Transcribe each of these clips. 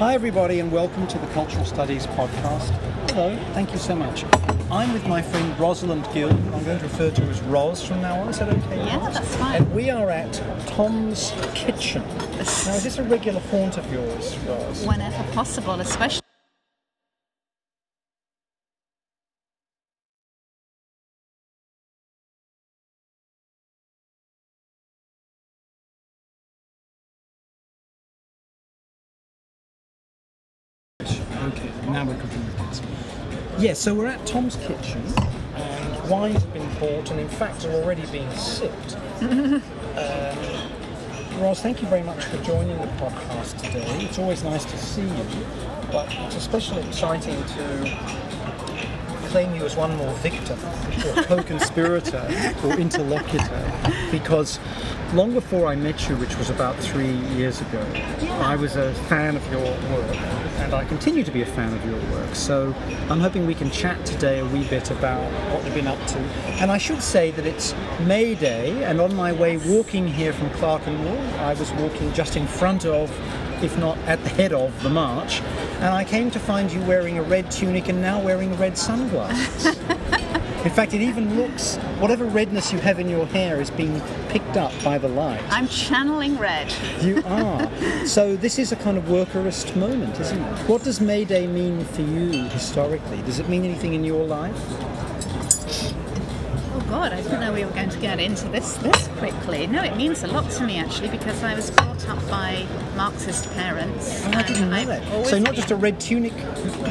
Hi, everybody, and welcome to the Cultural Studies podcast. Hello, thank you so much. I'm with my friend Rosalind Gill. I'm going to refer to her as Ros from now on. Is that okay? Yeah, that's fine. And we are at Tom's Kitchen. Now, is this a regular haunt of yours, Ros? Whenever possible, especially. Yes, so we're at Tom's Kitchen, and wines have been bought, and in fact are already being sipped. um, Ros, thank you very much for joining the podcast today. It's always nice to see you, but it's especially exciting to claim you as one more victim or co-conspirator or interlocutor because long before I met you, which was about three years ago, I was a fan of your work and I continue to be a fan of your work. So I'm hoping we can chat today a wee bit about what you've been up to. And I should say that it's May Day and on my way walking here from Clerkenwell, I was walking just in front of if not at the head of the march, and I came to find you wearing a red tunic and now wearing red sunglasses. in fact, it even looks, whatever redness you have in your hair is being picked up by the light. I'm channeling red. You are. so this is a kind of workerist moment, isn't it? What does May Day mean for you historically? Does it mean anything in your life? Oh God, I didn't know we were going to get into this this quickly. No, it means a lot to me actually because I was brought up by Marxist parents. Oh, I didn't know that. So not just a red tunic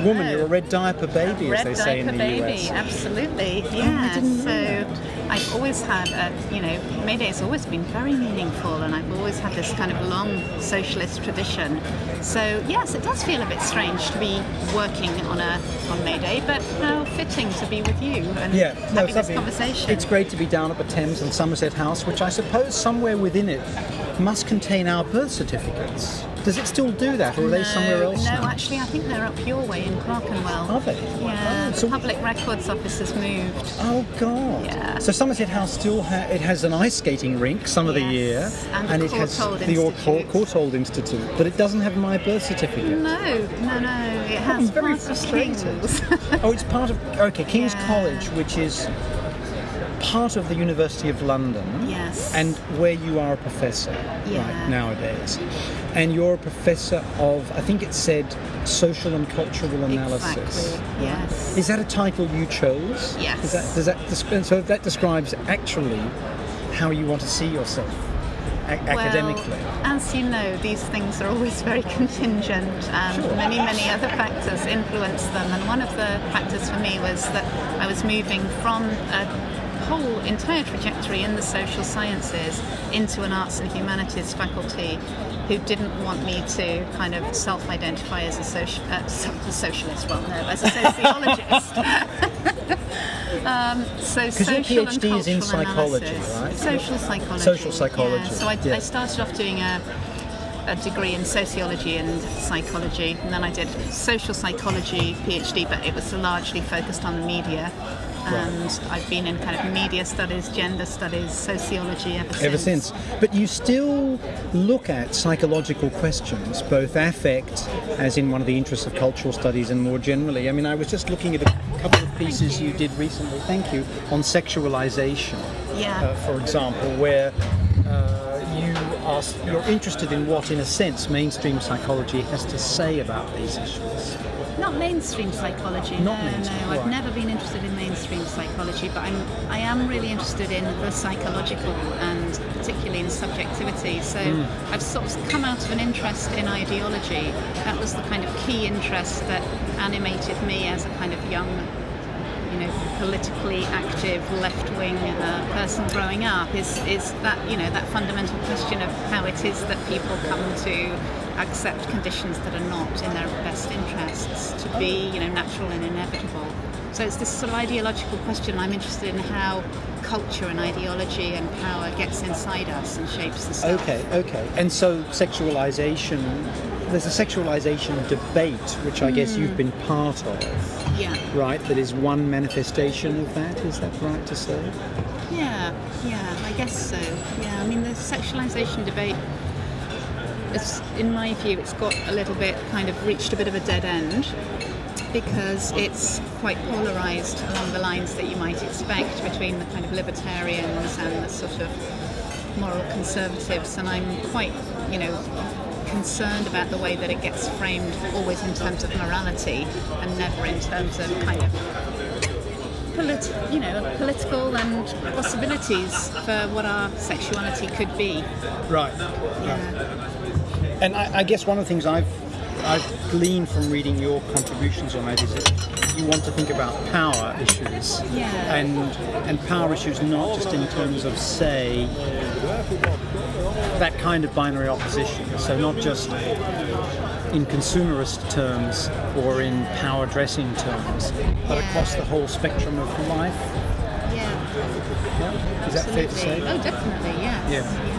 woman, No. you're a red diaper baby, as red they say in the baby, US. absolutely. Oh, yeah. didn't know so that. I've always had a, you know, May Day has always been very meaningful, and I've always had this kind of long socialist tradition. So yes, it does feel a bit strange to be working on a on May Day, but how fitting to be with you and Yeah, no, having this conversation. It's great to be down at the Thames and Somerset House, which I suppose somewhere within it must contain our birth certificates. Does it still do that, or are they somewhere else No, now? actually, I think they're up your way in Clerkenwell. Are they? Yeah, Oh, the so- Public Records Office has moved. Oh God! Yeah. So Somerset House still ha- it has an ice skating rink some of the year, Yes, and the it has the Or- Institute. Courtauld Institute, but it doesn't have my birth certificate. No, no, no. It has I'm very. King's. oh, it's part of okay King's Yeah. College, which is part of the University of London. Yes. And where you are a professor Yeah. right nowadays, and you're a professor of I think it said social and cultural analysis. Exactly. Yes. Is that a title you chose? Yes. Is that, does that so that describes actually how you want to see yourself academically? Well, as you know, these things are always very contingent, and Sure. many, many other factors influence them. And one of the factors for me was that I was moving from a whole entire trajectory in the social sciences into an arts and humanities faculty who didn't want me to kind of self-identify as a, soci- uh, a socialist, well, no, as a sociologist. um, so your social and PhD is in psychology, analysis. right? Social psychology. Social psychology, Yeah. So I, yeah. I started off doing a, a degree in sociology and psychology, and then I did social psychology PhD, but it was largely focused on the media. And I've been in kind of media studies, gender studies, sociology ever since. Ever since. But you still look at psychological questions, both affect, as in one of the interests of cultural studies, and more generally. I mean, I was just looking at a couple of pieces you did recently, thank you, on sexualization. Yeah. uh, for example, where uh, you're interested in what, in a sense, mainstream psychology has to say about these issues. Not mainstream psychology. Not no, mainstream, no. I've right. never been interested in mainstream psychology, but I'm I am really interested in the psychological and particularly in subjectivity. So Hmm. I've sort of come out of an interest in ideology. That was the kind of key interest that animated me as a kind of young you know, politically active left-wing uh, person growing up is is that you know that fundamental question of how it is that people come to accept conditions that are not in their best interests to be you know natural and inevitable. So it's this sort of ideological question. I'm interested in how culture and ideology and power gets inside us and shapes the self. Okay, okay. And so sexualization, there's a sexualization debate, which I guess you've mm. been part of, Yeah. right? That is one manifestation of that. Is that right to say? Yeah, yeah, I guess so. Yeah, I mean, the sexualization debate it's in my view, it's got a little bit kind of reached a bit of a dead end because it's quite polarized along the lines that you might expect between the kind of libertarians and the sort of moral conservatives, and I'm quite, you know, concerned about the way that it gets framed always in terms of morality and never in terms of kind of polit- you know political and possibilities for what our sexuality could be. Right. yeah And I, I guess one of the things I've I've gleaned from reading your contributions on that is that you want to think about power issues. Yeah. And and power issues not just in terms of say that kind of binary opposition. So not just in consumerist terms or in power dressing terms, but Yeah. across the whole spectrum of life. yeah Yeah. Is that fair to say? Oh definitely yes Yeah.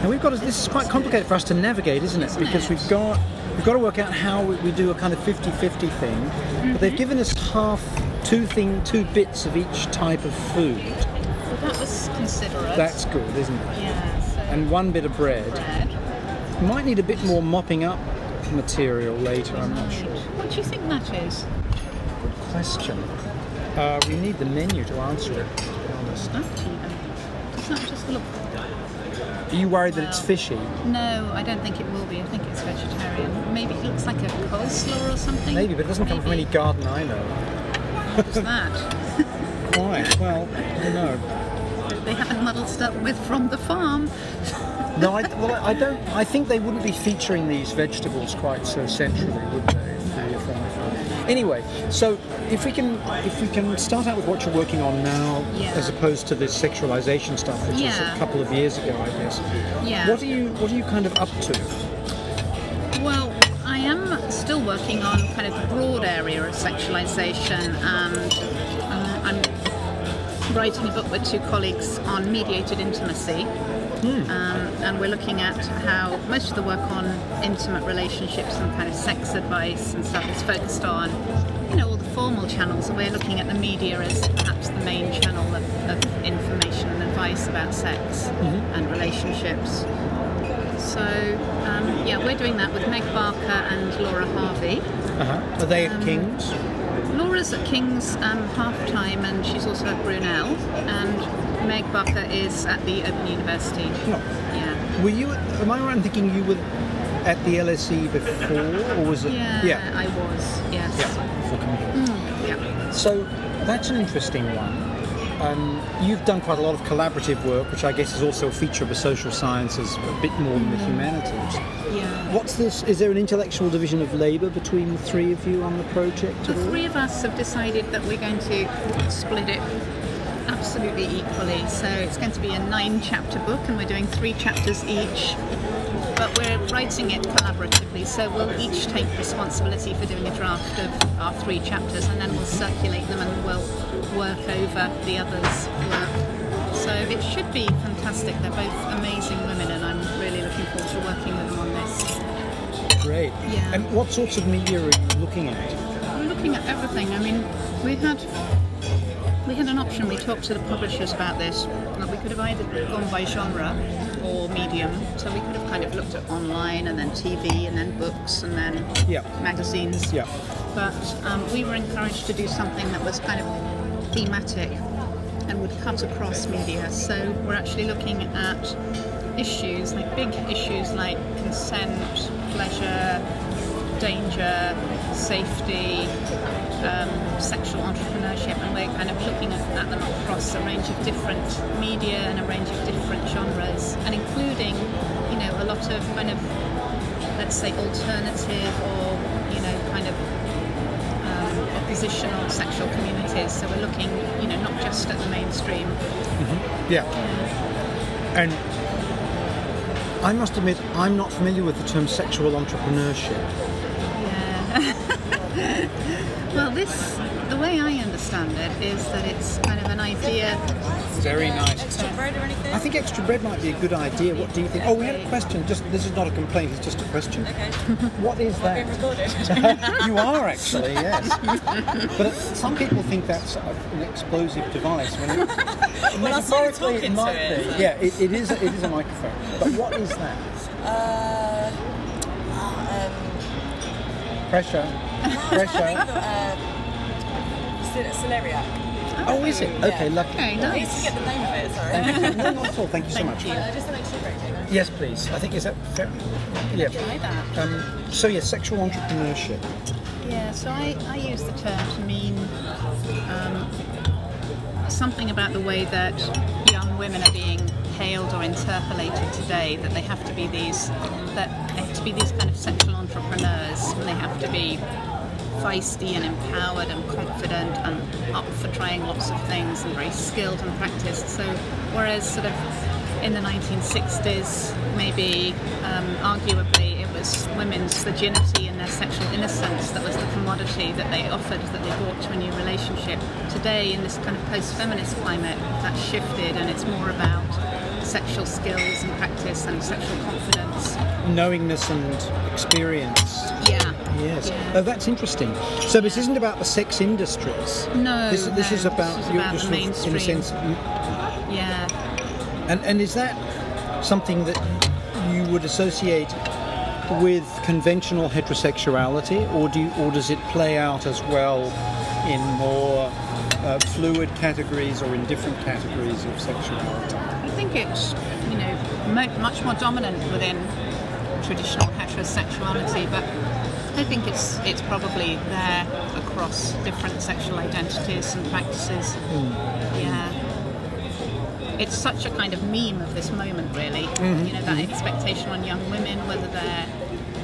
And we've got to, this is quite complicated for us to navigate, isn't it? Because we've got we've got to work out how we, we do a kind of 50-50 thing. But they've given us half two thing two bits of each type of food. well that was considerate That's good, isn't it? yeah so And one bit of bread. bread. Might need a bit more mopping up material later, I'm not sure. what do you think that is Good Question. Uh, we need the menu to answer it, to be honest. does that just look Are you worried that it's fishy? no I don't think it will be I think it's vegetarian maybe it looks like a coleslaw or something Maybe, but it doesn't come from any garden I know. What's that Why? Well, I don't know. they haven't muddled stuff with from the farm No, I, well, I don't. I think they wouldn't be featuring these vegetables quite so centrally, would they? Anyway, so if we can, if we can start out with what you're working on now, Yeah. as opposed to this sexualization stuff, which was a couple of years ago, I guess. Yeah. What are you What are you kind of up to? Well, I am still working on kind of the broad area of sexualization, and um, I'm writing a book with two colleagues on mediated intimacy. Um, and we're looking at how most of the work on intimate relationships and kind of sex advice and stuff is focused on, you know, all the formal channels. And we're looking at the media as perhaps the main channel of, of information and advice about sex and relationships. So, um, yeah, we're doing that with Meg Barker and Laura Harvey. Uh-huh. Are they at King's? Laura's at King's um, half time and she's also at Brunel, and Meg Barker is at the Open University. No. Yeah. Were you? Am I right in thinking you were at the LSE before, or was it? Yeah, Yeah. I was, yes. Yeah. for community. Yeah. So that's an interesting one. Um, you've done quite a lot of collaborative work, which I guess is also a feature of the social sciences, a bit more than the humanities. Yeah. What's this? Is there an intellectual division of labour between the three of you on the project The three of us have decided that we're going to split it absolutely equally. So it's going to be a nine chapter book, and we're doing three chapters each. But we're writing it collaboratively, so we'll each take responsibility for doing a draft of our three chapters, and then we'll circulate them and we'll work over the others' work. So it should be fantastic. They're both amazing women, and I'm really looking forward to working with them on this. Great. Yeah. And what sorts of media are you looking at? We're looking at everything. I mean, we had had an option. We talked to the publishers about this. We could have either gone by genre or medium. So we could have kind of looked at online and then TV and then books and then Yeah. magazines. Yeah. But um, we were encouraged to do something that was kind of thematic and would cut across media. So we're actually looking at issues like big issues like consent, pleasure, danger, safety, um, sexual entrepreneurship, and we're kind of looking at, them across a range of different media and a range of different genres, and including, you know, a lot of kind of, let's say, alternative or, you know, kind of um, oppositional sexual communities. So we're looking, you know, not just at the mainstream. Yeah. And I must admit, I'm not familiar with the term sexual entrepreneurship. Yeah. well, this the way I understand it is that it's kind of an idea. Very nice. Extra bread or anything? I think extra bread might be a good idea. What do you think? Oh, we had a question. Just this is not a complaint. It's just a question. Okay. What is that? you are actually, yes. but some people think that's an explosive device. When it, Well, I saw you metaphorically, it might to it, be. so- Yeah, it, it is. It is a microphone. But what is that? uh, um, Pressure. I Pressure. think uh, cel- celeriac. Oh, is it? Okay, lucky. Okay, I need to nice. get the name of it, sorry. Thank you. No, not at all. Thank you so much. Uh, just an extra bread. Yes, please. I think is that fair? Yeah. Try that. Um, so yes, sexual entrepreneurship. Yeah, so I, I use the term to mean um, something about the way that young women are being hailed or interpolated today. That they have to be these, that they have to be these kind of sexual entrepreneurs, and they have to be feisty and empowered and confident and up for trying lots of things and very skilled and practiced. So, whereas sort of in the 1960s, maybe um, arguably it was women's virginity and their sexual innocence that was the commodity that they offered, that they brought to a new relationship. Today, in this kind of post-feminist climate, that's shifted and it's more about sexual skills and practice and sexual confidence. Knowingness and experience. Yeah. Yes. Yeah. Oh, that's interesting. So this isn't about the sex industries. No, This, this no, is about, this is you're about just the of, in a mainstream. sense. Yeah. And and is that something that you would associate with conventional heterosexuality, or do you, or does it play out as well in more uh, fluid categories or in different categories of sexuality? I think it's you know much more dominant within traditional heterosexuality, but I think it's it's probably there across different sexual identities and practices. Hmm. Yeah. It's such a kind of meme of this moment, really. Mm-hmm. You know, that expectation on young women, whether they're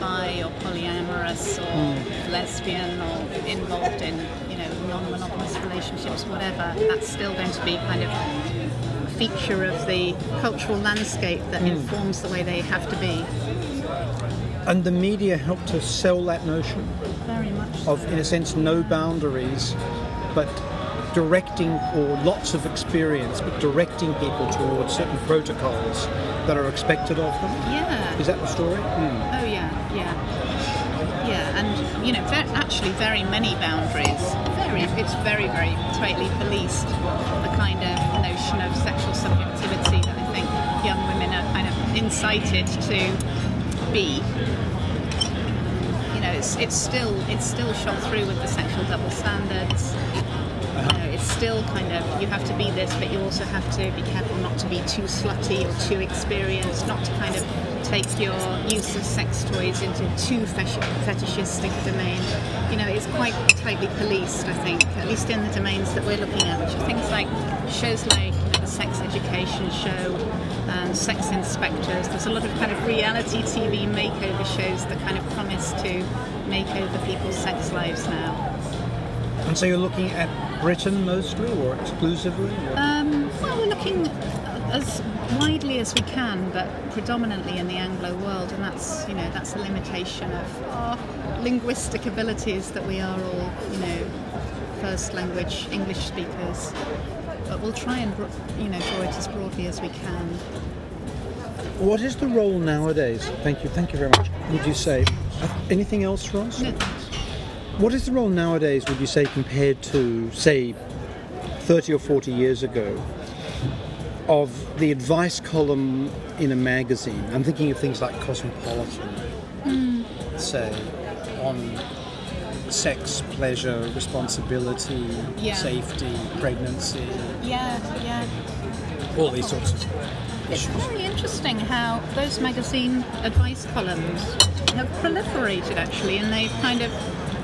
bi or polyamorous or hmm. lesbian or involved in, you know, non-monogamous relationships, whatever, that's still going to be kind of a feature of the cultural landscape that hmm. informs the way they have to be. And the media helped to sell that notion Very much. of, in a sense, no boundaries, but directing or lots of experience, but directing people towards certain protocols that are expected of them. Yeah. Is that the story? Mm. Oh yeah, yeah, yeah, and you know, ver- actually, very many boundaries. Very, it's very, very tightly policed. The kind of notion of sexual subjectivity that I think young women are kind of incited to be. You know, it's, it's still it's still shot through with the sexual double standards. You know, it's still kind of you have to be this, but you also have to be careful not to be too slutty or too experienced, not to kind of take your use of sex toys into too fetishistic domain. You know, it's quite tightly policed, I think, at least in the domains that we're looking at, which are things like shows like you know, the sex education show and sex inspectors. There's a lot of kind of reality TV makeover shows that kind of promise to make over people's sex lives now. And so you're looking at Britain mostly or exclusively? or- Um, well, we're looking as widely as we can, but predominantly in the Anglo world, and that's you know that's a limitation of our linguistic abilities that we are all you know first language English speakers. We'll try and you know draw it as broadly as we can. What is the role nowadays? Thank you, thank you very much. Would you say anything else, Ros? No, What is the role nowadays? Would you say compared to say 30 or 40 years ago of the advice column in a magazine? I'm thinking of things like Cosmopolitan, hmm. say, on sex, pleasure, responsibility, Yeah. safety, pregnancy, Yeah, yeah. all these sorts of issues. It's very interesting how those magazine advice columns have proliferated actually, and they've kind of,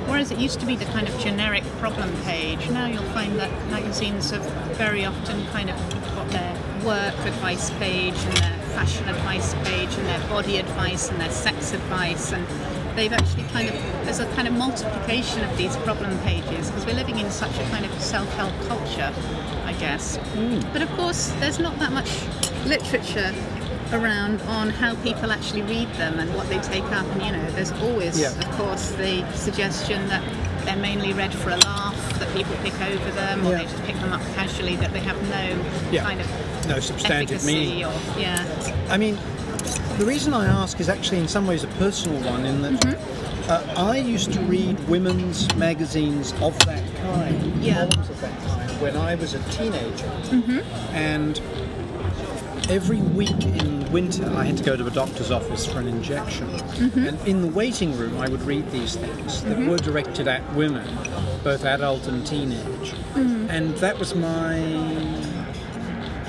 whereas it used to be the kind of generic problem page, now you'll find that magazines have very often kind of got their work advice page and their fashion advice page and their body advice and their sex advice and they've actually kind of there's a kind of multiplication of these problem pages because we're living in such a kind of self-help culture I guess hmm. but of course there's not that much literature around on how people actually read them and what they take up. And you know, there's always, Yeah. of course, the suggestion that they're mainly read for a laugh, that people pick over them, or Yeah. they just pick them up casually, that they have no Yeah. kind of No substantive meaning. or yeah. I mean, the reason I ask is actually in some ways a personal one, in that Mm-hmm. uh, I used to read women's magazines of that kind, Yeah. columns of that kind, when I was a teenager. Mm-hmm. And every week in winter, I had to go to a doctor's office for an injection. Mm-hmm. And in the waiting room, I would read these things that were directed at women, both adult and teenage. Mm-hmm. And that was my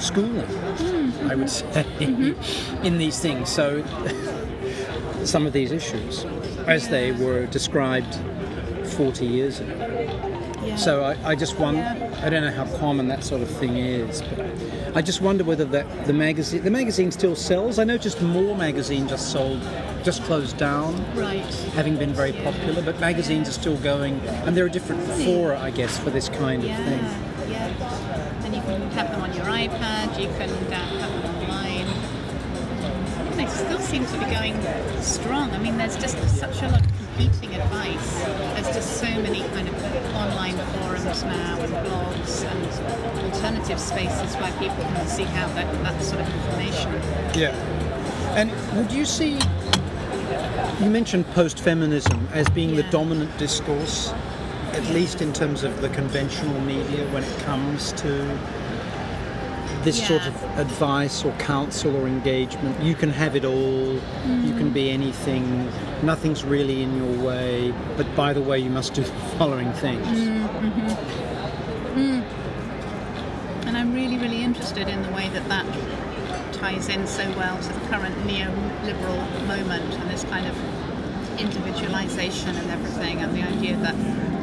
schooling, I would say, mm-hmm. in these things. So, some of these issues, as they were described 40 years ago. yeah. So I, I just wonder. Yeah. I don't know how common that sort of thing is, but I just wonder whether that the magazine the magazine still sells. I noticed more magazine just sold, just closed down, right. having been very popular. But magazines are still going, and there are different fora, I guess, for this kind of Yeah, thing. yeah. And you can have them on your iPad, you can down- have them online. They still seem to be going strong. I mean, there's just such a lot of competing advice. There's just so many kind of online forums now and blogs and alternative spaces where people can seek out that, that sort of information. Yeah. And would you see? You mentioned post-feminism as being the dominant discourse, at least in terms of the conventional media when it comes to this sort of advice or counsel or engagement. You can have it all. You can mm. be anything. Nothing's really in your way. But by the way, you must do the following things. Mm, mm-hmm. mm. And I'm really, really interested in the way that that ties in so well to the current neoliberal moment and this kind of individualization and everything, and the idea that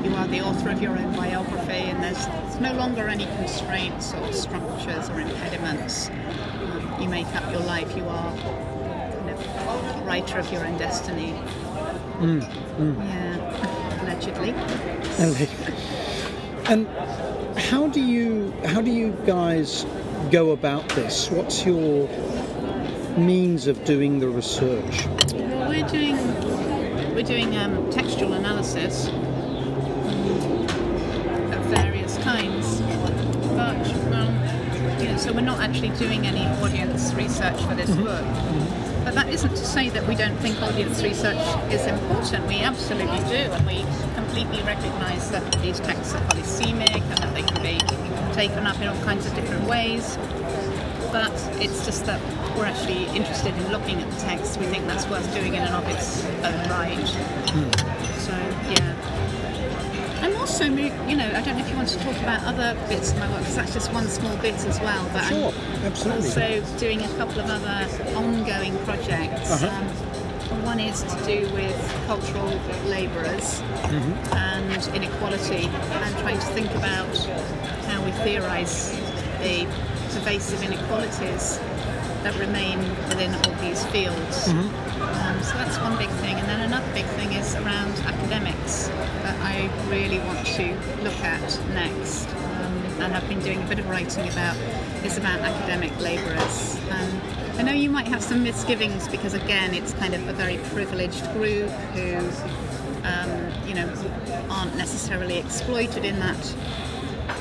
you are the author of your own biography and there's, no longer any constraints or structures or impediments. Um, you make up your life, you are kind of writer of your own destiny. Yeah, allegedly. And how do you how do you guys go about this? What's your means of doing the research? Well, we're doing we're doing um, textual analysis we're not actually doing any audience research for this mm-hmm. book. Mm-hmm. But that isn't to say that we don't think audience research is important. We absolutely do, and we completely recognise that these texts are polysemic and that they can be taken up in all kinds of different ways but it's just that we're actually interested in looking at the text. We think that's worth doing in and of its own right. Hmm. So yeah. Also, you know, I don't know if you want to talk about other bits of my work because that's just one small bit as well. But Sure, I'm absolutely. also doing a couple of other ongoing projects. Uh-huh. Um, one is to do with cultural labourers and inequality and trying to think about how we theorise the pervasive inequalities that remain within all these fields. Um, so that's one big thing. And then another big thing is around academics that I really want to look at next. Um, and I've been doing a bit of writing about is about academic labourers. And I know you might have some misgivings because again it's kind of a very privileged group who um, you know aren't necessarily exploited in that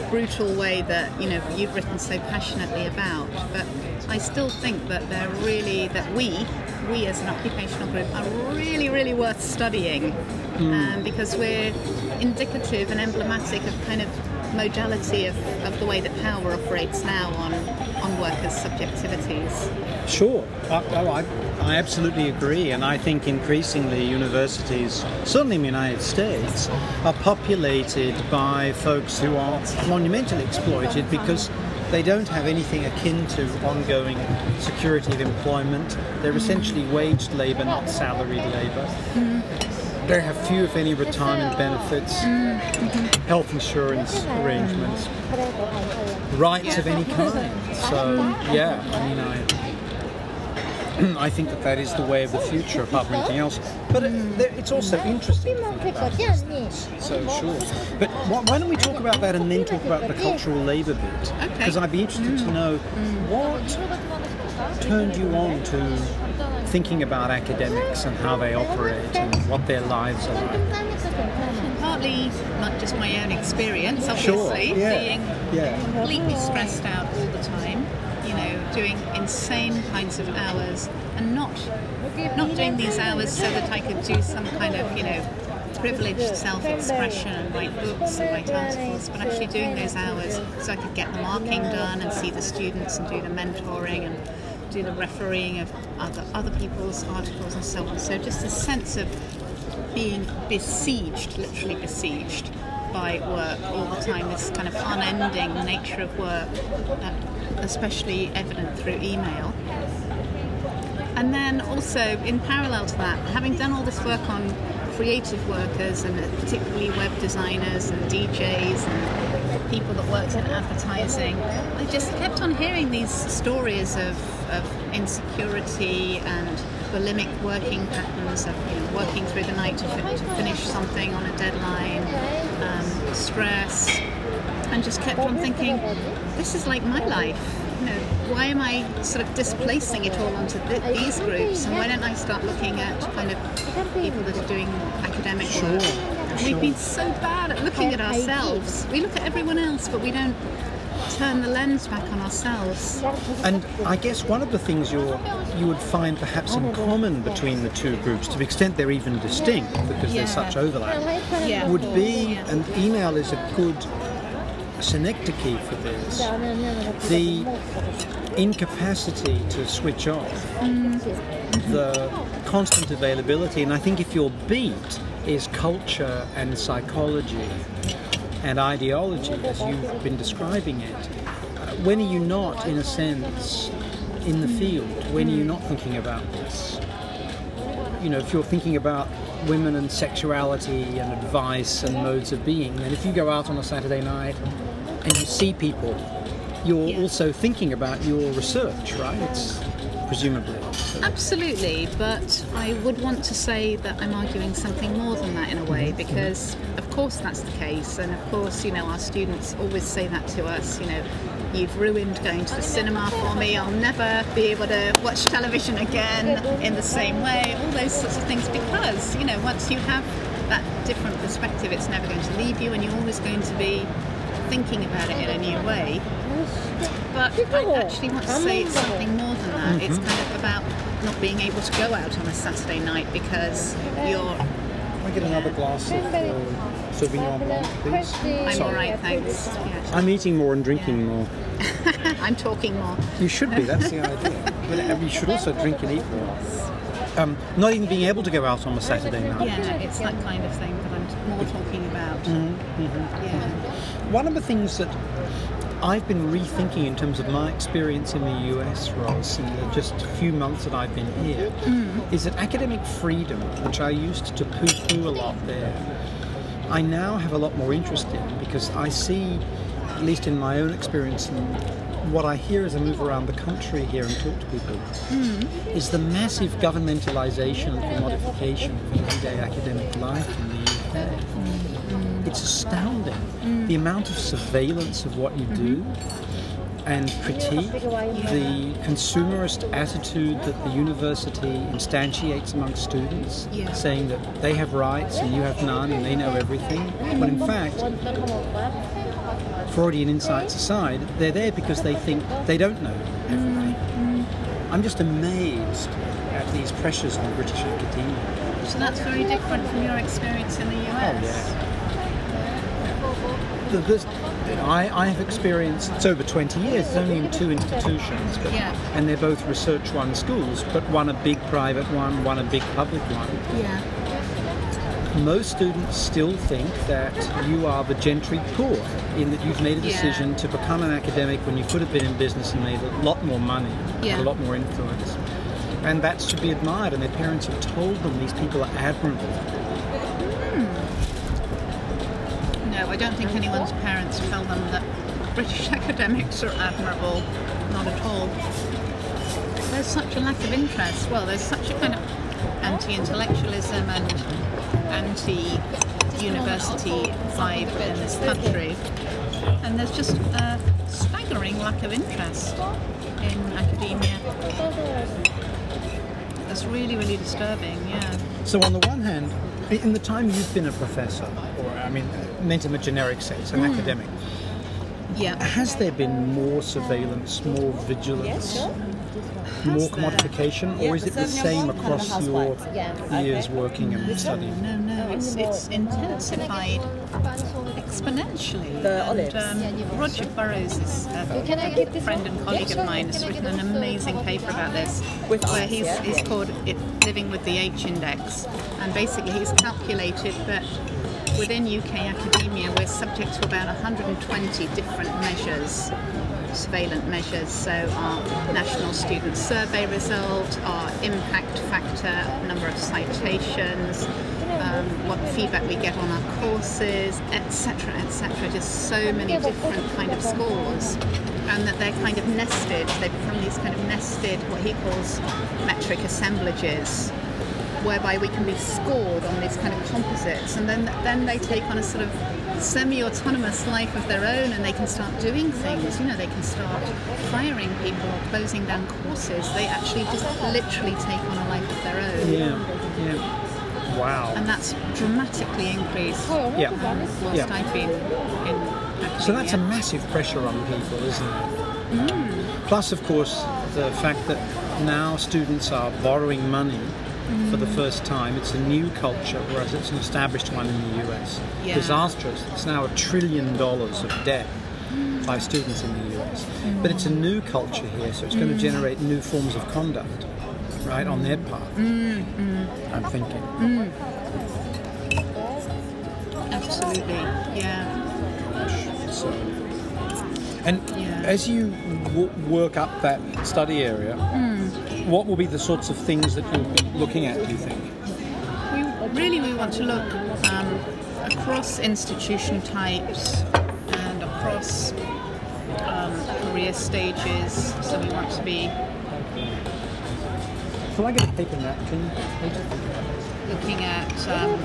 brutal way that you know you've written so passionately about but I still think that they're really that we we as an occupational group are really really worth studying um, because we're indicative and emblematic of kind of modality of, of the way that power operates now on on workers subjectivities. Sure, I, oh, I, I absolutely agree, and I think increasingly universities, certainly in the United States, are populated by folks who are monumentally exploited because they don't have anything akin to ongoing security of employment. They're mm-hmm. essentially waged labour, not salaried labour. Mm-hmm. They have few, if any, retirement benefits, mm-hmm. health insurance arrangements, rights of any kind. So, yeah, I mean, I. I think that that is the way of the future, apart from anything else. But it, there- it's also interesting. to think about these. So sure. But why, why don't we talk about that and then talk about the cultural labour bit? Okay. Because I'd be interested to know what turned you on to thinking about academics and how they operate and what their lives are like? Partly not just my own experience, Sure. obviously, Yeah. being Yeah. completely stressed out doing insane kinds of hours and not not doing these hours so that I could do some kind of, you know, privileged self-expression and write books and write articles, but actually doing those hours so I could get the marking done and see the students and do the mentoring and do the refereeing of other other people's articles and so on. So just a sense of being besieged, literally besieged by work all the time, this kind of unending nature of work, uh, especially evident through email. And then also, in parallel to that, having done all this work on creative workers and particularly web designers and DJs and people that worked in advertising, I just kept on hearing these stories of, of insecurity and bulimic working patterns of you know, working through the night to, fi- to finish something on a deadline, um, stress, and just kept on thinking, this is like my life. You know, why am I sort of displacing it all onto th- these groups? And why don't I start looking at kind of people that are doing more academic work? Sure, We've been so bad at looking at ourselves. We look at everyone else, but we don't turn the lens back on ourselves. And I guess one of the things you're, you would find perhaps in common between the two groups, to the extent they're even distinct, because Yeah. there's such overlap, Yeah, would be, yeah. and email is a good synecdoche for this, the incapacity to switch off, the constant availability, and I think if your beat is culture and psychology and ideology, as you've been describing it, uh, when are you not, in a sense, in the field? When are you not thinking about this? You know, if you're thinking about women and sexuality and advice and modes of being, then if you go out on a Saturday night and you see people, you're Yeah. also thinking about your research, right? It's presumably. So- Absolutely, but I would want to say that I'm arguing something more than that in a way mm-hmm. because, of course, that's the case, and of course, you know, our students always say that to us. You know, you've ruined going to the cinema for me. I'll never be able to watch television again in the same way. All those sorts of things because, you know, once you have that different perspective, it's never going to leave you, and you're always going to be thinking about it in a new way. But I actually want to say it's something more than that. It's kind of about not being able to go out on a Saturday night because you're. Can I get another glass of uh, Sauvignon Blanc, please? I'm Sorry. all right, thanks. Yeah. I'm eating more and drinking more. I'm talking more. You should be, that's the idea. But uh, you should also drink and eat more. Um, not even being able to go out on a Saturday night. Yeah, it's that kind of thing that I'm more talking about. Yeah. One of the things that I've been rethinking in terms of my experience in the US, Ros, in the just a few months that I've been here, is that academic freedom, which I used to poo poo a lot there, I now have a lot more interest in because I see, at least in my own experience and what I hear as I move around the country here and talk to people, hmm. is the massive governmentalization and commodification of everyday academic life in the UK. Hmm. It's astounding. Hmm. The amount of surveillance of what you do and critique, the consumerist attitude that the university instantiates among students, Yeah. saying that they have rights and you have none and they know everything. When in fact, Freudian insights aside, they're there because they think they don't know everything. Mm-hmm. I'm just amazed at these pressures on British academia. So that's very different from your experience in the US. Oh, The- this- I, I have experienced, it's over 20 years, it's only in two institutions, but, Yeah. and they're both research one schools, but one a big private one, one a big public one. Yeah. Most students still think that you are the gentry poor, in that you've made a Yeah. decision to become an academic when you could have been in business and made a lot more money, Yeah. a lot more influence. And that should be admired, and their parents have told them these people are admirable. No, I don't think anyone's parents tell them that British academics are admirable. Not at all. There's such a lack of interest. Well, there's such a kind of anti-intellectualism and anti-university vibe in this country, and there's just a staggering lack of interest in academia. That's really, really disturbing, yeah. So on the one hand, in the time you've been a professor, or I mean, meant in a generic sense, an academic, Yeah. has there been more surveillance, more vigilance, sure. more commodification, Yeah, or is it the same on kind of across your housewives. years Okay. working and studying? No, no, it's, it's intensified exponentially. The and. Um, Roger Burrows is a, a friend and colleague of mine. Has written an amazing paper about this, With where he's, he's called it "Living with the H Index," and basically he's calculated that within UK academia we're subject to about 120 different measures surveillance measures, so our national student survey result, our impact factor, number of citations, um, what feedback we get on our courses, etc., etc. Just so many different kind of scores, and that they're kind of nested. They become these kind of nested, what he calls metric assemblages, whereby we can be scored on these kind of composites, and then then they take on a sort of semi-autonomous life of their own, and they can start doing things. You know, they can start firing people or closing down courses. They actually just literally take on a life of their own, Yeah, yeah. Wow. and that's dramatically increased Oh, Yeah. whilst Yeah. I've been in academia. So that's a massive pressure on people, isn't it? Mm. Plus, of course, the fact that now students are borrowing money for the first time. It's a new culture, whereas it's an established one in the US. Yeah. Disastrous. It's now a trillion dollars of debt by students in the US. But it's a new culture here, so it's going to mm. generate new forms of conduct, right, on their part. Mm, mm. I'm thinking. absolutely, yeah. So, and Yeah. as you w- work up that study area, what will be the sorts of things that you'll be looking at? Do you think? We really we want to look um, across institution types and across um, career stages. So we want to be Can I get a paper napkin? Looking at um,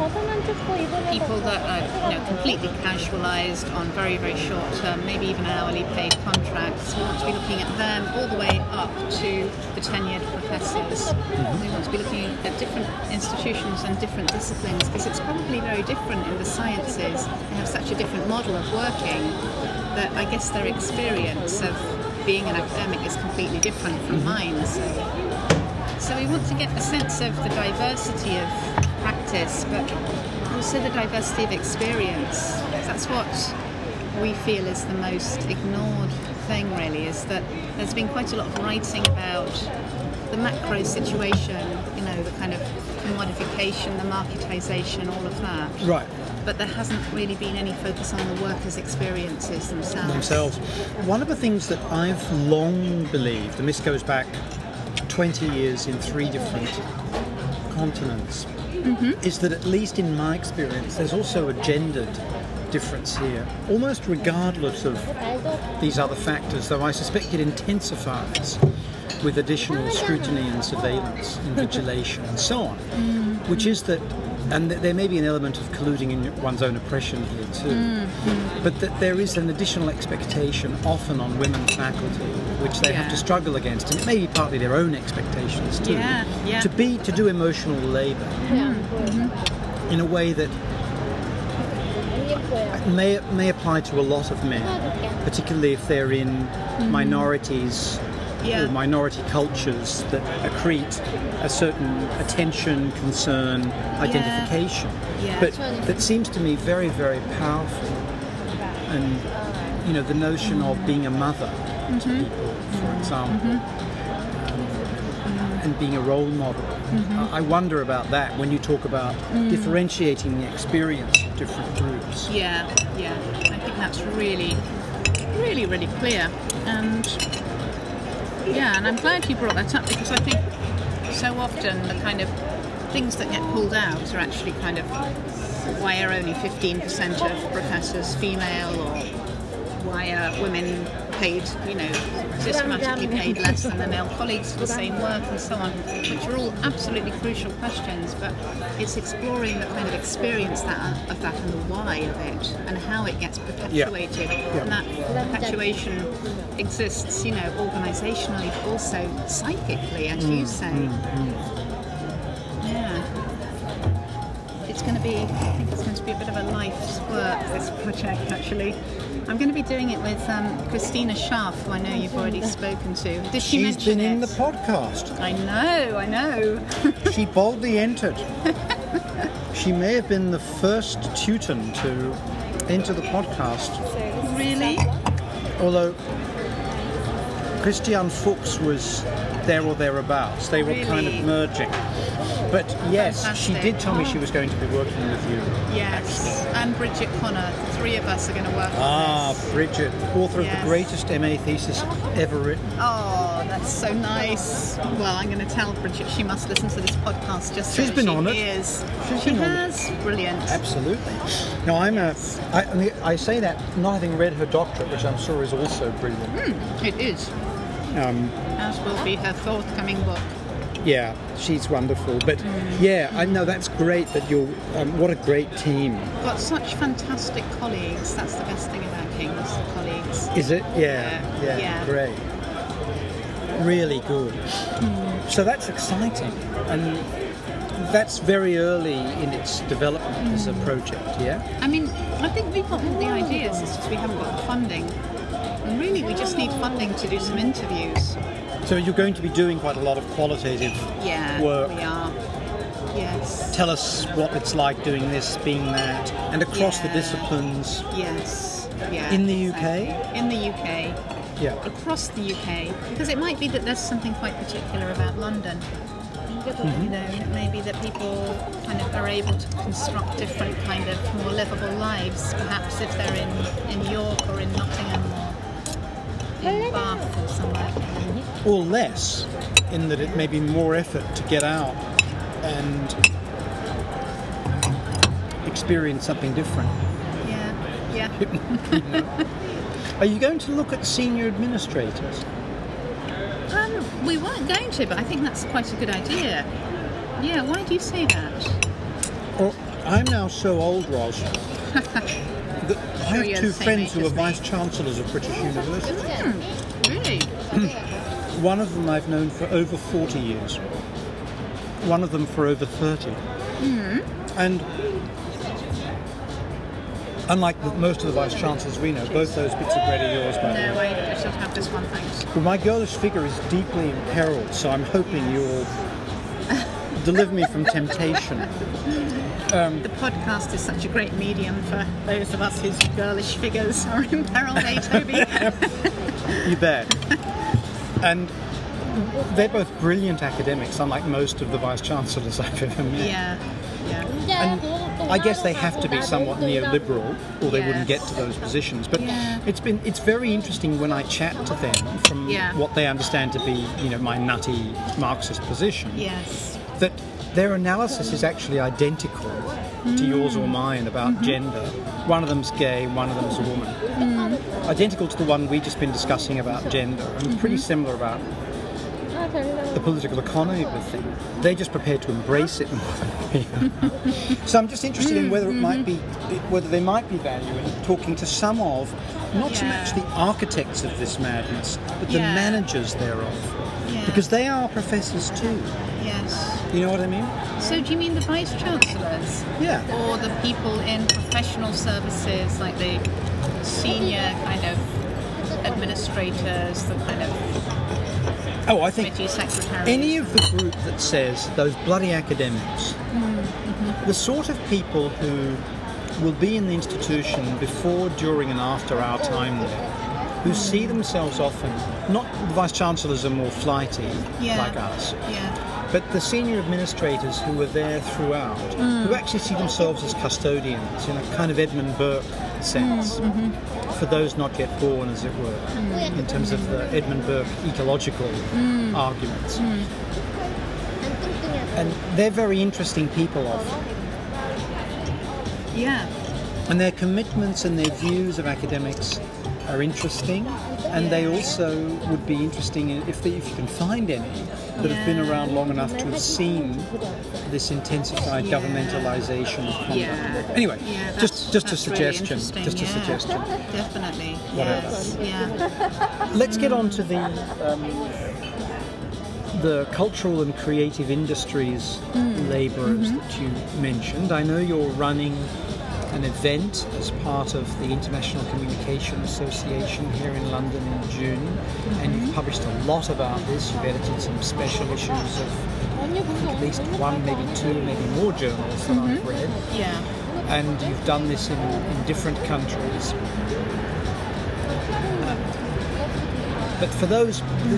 people that are you know, completely casualised on very very short term, maybe even hourly paid contracts. We want to be looking at them all the way up to the tenured professors. We want to be looking at different institutions and different disciplines because it's probably very different in the sciences. They have such a different model of working that I guess their experience of being an academic is completely different from mine. So so we want to get a sense of the diversity of practice, but also the diversity of experience. That's what we feel is the most ignored thing, really, is that there's been quite a lot of writing about the macro situation, you know, the kind of commodification, the marketisation, all of that. Right. But there hasn't really been any focus on the workers' experiences themselves. Themselves. One of the things that I've long believed, and this goes back 20 years in three different continents, Mm-hmm. is that at least in my experience, there's also a gendered difference here, almost regardless of these other factors, though I suspect it intensifies with additional scrutiny and surveillance, invigilation, and so on, mm-hmm. which is that, and th- there may be an element of colluding in one's own oppression here too, mm-hmm. but that there is an additional expectation often on women faculty, which they have to struggle against, and it may be partly their own expectations too, Yeah, yeah. to be to do emotional labour mm-hmm. in a way that may may apply to a lot of men, particularly if they're in mm-hmm. minorities Yeah. or minority cultures that accrete a certain attention, concern, identification. Yeah. But that seems to me very, very powerful. And you know, the notion of being a mother to mm-hmm. people, for mm-hmm. example. Mm-hmm. And being a role model. I I wonder about that when you talk about mm. differentiating the experience of different groups. Yeah, yeah. I think that's really, really, really clear. And yeah, and I'm glad you brought that up because I think so often the kind of things that get pulled out are actually kind of why are only 15% of professors female or why are women paid, you know, systematically paid less than their male colleagues for the same work and so on, which are all absolutely crucial questions. But it's exploring the kind of experience that of that and the why of it and how it gets perpetuated. And that perpetuation exists, you know, organisationally, but also psychically, as you mm, say. Mm, mm. Yeah. It's going to be, I think it's going to be a bit of a life's work, this project actually. I'm going to be doing it with um, Christina Scharff, who I know you've already spoken to. Did she She's mention been in the podcast. I know, I know. She boldly entered. she may have been the first Teuton to enter the podcast, really? although Christian Fuchs was there or thereabouts. They were kind of merging. But yes, she did tell me she was going to be working with you. Yes. And Bridget Conor. The three of us are going to work Ah, on. Bridget, author of the greatest MA thesis ever written. Oh, that's so nice. Well, I'm going to tell Bridget she must listen to this podcast just so She's been she on it. She's she been on it. has. Brilliant. Absolutely. Now I'm a. I, I, mean, I say that not having read her doctorate, which I'm sure is also brilliant. It is. Um, As will be her forthcoming book. yeah, she's wonderful. But yeah, I know that's great that you're. Um, what a great team. Got such fantastic colleagues. That's the best thing about Kings, colleagues. Is it? Yeah. Yeah, Yeah. yeah. Great. Really good. So that's exciting, and that's very early in its development as a project. Yeah. I mean, I think we've got all the ideas, it's just we haven't got the funding. And really, we just need funding to do some interviews. So you're going to be doing quite a lot of qualitative Yeah, work. we are. Yes. Tell us what it's like doing this, being that, and across the disciplines. Yes. Yeah. In the exactly. In the UK. Yeah. Across the UK. Because it might be that there's something quite particular about London. Mm-hmm. You know, it may be that people kind of are able to construct different kind of more livable lives, perhaps if they're in, in York or in Nottingham or in somewhere. Or less, in that it may be more effort to get out and experience something different. Yeah, yeah. Are you going to look at senior administrators? Um, we weren't going to, but I think that's quite a good idea. Yeah, why do you say that? Or I'm now so old, Ros. I have two friends who are vice chancellors of British universities. Hmm, really? One of them I've known for over 40 years. One of them for over 30. Hmm. And unlike the, most of the vice chancellors we know, both those bits of bread are yours, by. No, I just have this one, thanks. But my girlish figure is deeply imperiled, so I'm hoping you'll deliver me from temptation. The podcast is such a great medium for those of us whose girlish figures are imperiled, eh, Toby? You bet. And they're both brilliant academics, unlike most of the vice chancellors I've ever met. yeah, yeah. And I guess they have to be somewhat neoliberal, or they wouldn't get to those positions. But Yeah. it's been it's very interesting when I chat to them from Yeah. what they understand to be, you know, my nutty Marxist position. Yes. that their analysis is actually identical to yours or mine about mm-hmm. gender. One of them's gay, one of them's a woman. Mm. Identical to the one we've just been discussing about gender, and pretty mm-hmm. similar about the political economy of the thing. They're just prepared to embrace it more than so I'm just interested in whether it might mm-hmm. be, whether there might be value in talking to some of, not so much the architects of this madness, but the Yeah. managers thereof, Yeah. because they are professors too. You know what I mean? So, do you mean the vice chancellors? Yeah. Or the people in professional services, like the senior kind of administrators, the kind of Oh, I think any of the group that says those bloody academics, mm-hmm. the sort of people who will be in the institution before, during, and after our time there, who mm. see themselves often, not the vice chancellors are more flighty Yeah. like us, Yeah. But the senior administrators who were there throughout, who mm. actually see themselves as custodians in a kind of Edmund Burke sense, mm, mm-hmm. for those not yet born, as it were, mm. in terms of the Edmund Burke ecological arguments. And they're very interesting people often. Yeah. And their commitments and their views of academics are interesting, and they also would be interesting if, they, if you can find any that have been around long enough to have seen this intensified Yeah. governmentalization of conduct. Yeah. Anyway, Yeah, just just a really suggestion. interesting, just a suggestion. Definitely. Whatever. Yes. Yeah. Let's get on to the um, the cultural and creative industries Hmm. labourers Mm-hmm. that you mentioned. I know you're running an event as part of the International Communication Association here in London in June, and Mm-hmm. you've published a lot about this. You've edited some special issues of at least one, maybe two, maybe more journals that I've read Yeah. and you've done this in, in different countries. But for those, the,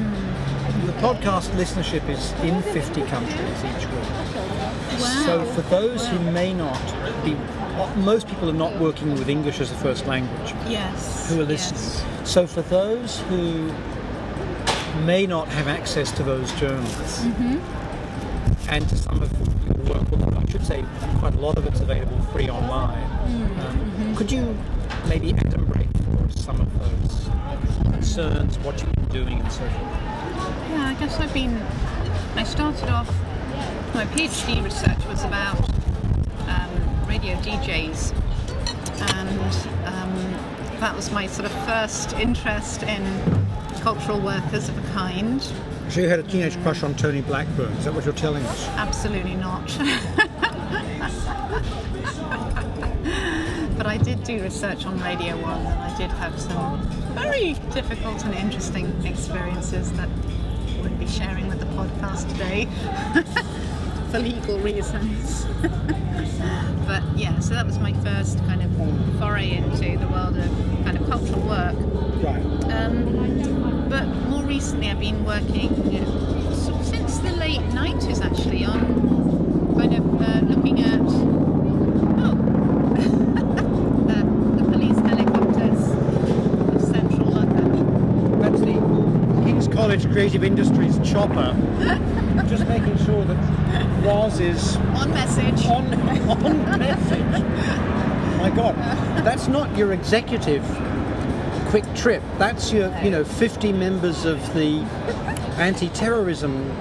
the podcast listenership is in 50 countries each week. Wow. So for those who may not be, most people are not working with English as a first language Yes. who are listening. Yes. So for those who may not have access to those journals, and to some of your work, well, I should say quite a lot of it's available free online. Um, Could you maybe adumbrate for some of those concerns, what you've been doing, and so forth? Yeah, I guess I've been. I started off. My PhD research was about um, radio DJs, and um, that was my sort of first interest in cultural workers of a kind. So you had a teenage crush on Tony Blackburn. Is that what you're telling us? Absolutely not. but I did do research on Radio 1 and I did have some very difficult and interesting experiences that I wouldn't be sharing with the podcast today for legal reasons. yeah, so that was my first kind of foray into the world of kind of cultural work. Right. Um, but more recently, I've been working sort of since the late 90s actually on kind of uh, looking at oh, the, the police helicopters of central London. That's the King's College Creative Industries chopper. Just making sure that Ros is On message. on, on message. My God, that's not your executive quick trip. That's your, you know, 50 members of the anti-terrorism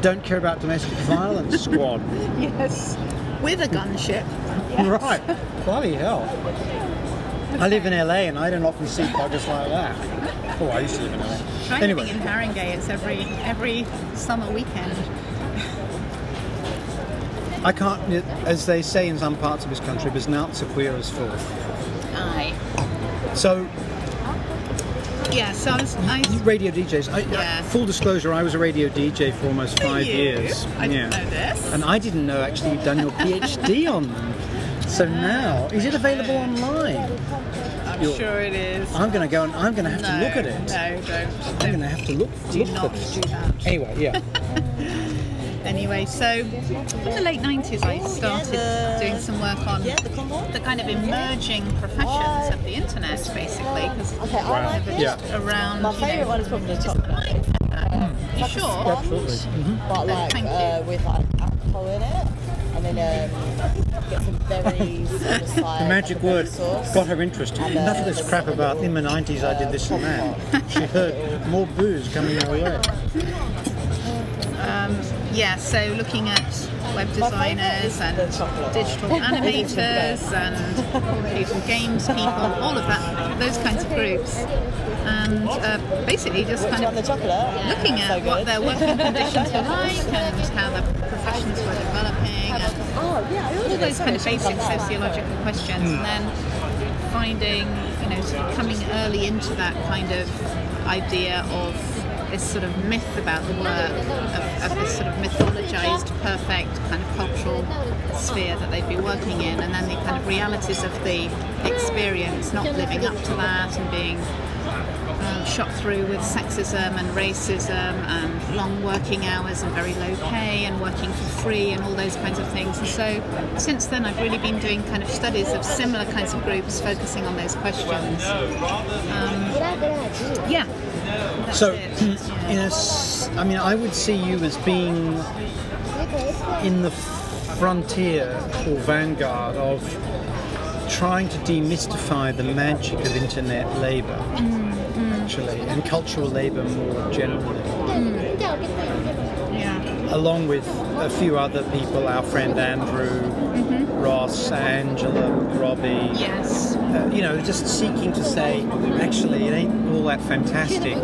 don't care about domestic violence squad. Yes. With a gunship. Right. Bloody hell. I live in LA and I don't often see buggers like that. Oh, I used to live in LA. Anyway. in Haringey. It's every every summer weekend. I can't, as they say in some parts of this country, so queer as full. Aye. So, Yeah. So I was. I, radio DJs. I, Yeah. Full disclosure, I was a radio DJ for almost five you? years. I didn't know this. And I didn't know actually you'd done your PhD on them. So ah, now, is it available online? I'm You're- sure it is. I'm going to go and I'm going to have no, to look at it. No, don't. I'm going to have to look, Do look not do that. Anyway, yeah. Anyway, so in the late 90s, I started doing some work on the kind of emerging professions of the internet, basically, because Okay, I like it. Yeah. around. My favourite one is probably the just chocolate. like- You Like a sure? sponge, Absolutely. But like Thank you. uh, with like alcohol in it, and then um, get some berries on the. The magic like word sauce. got her interested. And, Enough uh, of this crap about in the 90s I did this and that. She heard more booze coming her way. Yeah, so looking at web designers and is the chocolate digital animators and computer games people, all of that, those kinds of groups. And uh, basically just kind of looking at what their working conditions were like and how the professions were developing and Oh all those kind of basic sociological questions and then finding, you know, sort of coming early into that kind of idea of this sort of myth about the work, of, of this sort of mythologized, perfect kind of cultural sphere that they'd be working in, and then the kind of realities of the experience, not living up to that and being um, shot through with sexism and racism and long working hours and very low pay and working for free and all those kinds of things. And so since then, I've really been doing kind of studies of similar kinds of groups focusing on those questions. Um, yeah. So, it. in Yeah. a s I mean, I would see you as being in the frontier or vanguard of trying to demystify the magic of internet labor, mm-hmm. actually, and cultural labor more generally. Yeah. along with a few other people, our friend Andrew, mm-hmm. Ross, Angela McRobbie. Yes. Uh, you know, just seeking to say, actually, it ain't all that fantastic.